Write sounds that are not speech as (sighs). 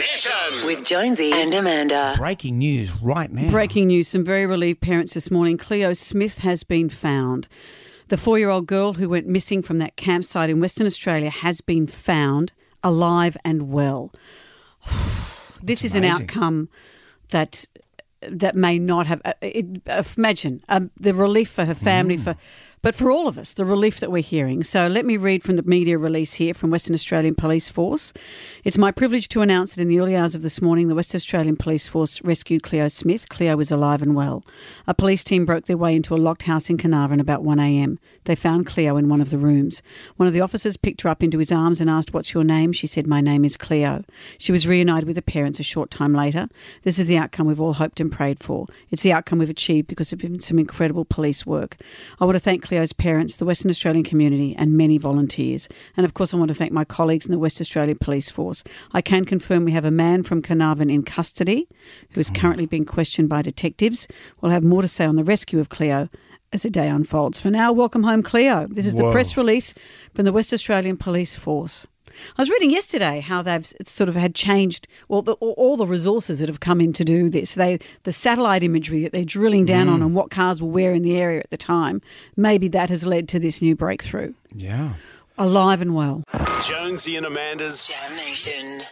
Mission. With Jonesy and Amanda. Breaking news right now. Breaking news some very relieved parents this morning. Cleo Smith has been found. The four year old girl who went missing from that campsite in Western Australia has been found alive and well. (sighs) this is an outcome that that may not have uh, it, uh, imagine um, the relief for her family Mm. for but for all of us the relief that we're hearing so let me read from the media release here from Western Australian Police Force. It's my privilege to announce that in the early hours of this morning the West Australian Police Force rescued Cleo Smith. Cleo was alive and well. A police team broke their way into a locked house in Carnarvon about 1am they found Cleo in one of the rooms. One of the officers picked her up into his arms and asked what's your name? She said my name is Cleo. She was reunited with her parents a short time later. This is the outcome we've all hoped and prayed for. It's the outcome we've achieved because of some incredible police work. I want to thank Cleo's parents, the Western Australian community, and many volunteers. And of course, I want to thank my colleagues in the West Australian Police Force. I can confirm we have a man from Carnarvon in custody who is currently being questioned by detectives. We'll have more to say on the rescue of Cleo as the day unfolds. For now, welcome home, Cleo. This is the press release from the West Australian Police Force. I was reading yesterday how they've sort of had changed well the, all all the resources that have come in to do this. They the satellite imagery that they're drilling down on mm. and what cars were where in the area at the time. Maybe that has led to this new breakthrough. Yeah. Alive and well. Jonesy and Amanda's Jam Nation.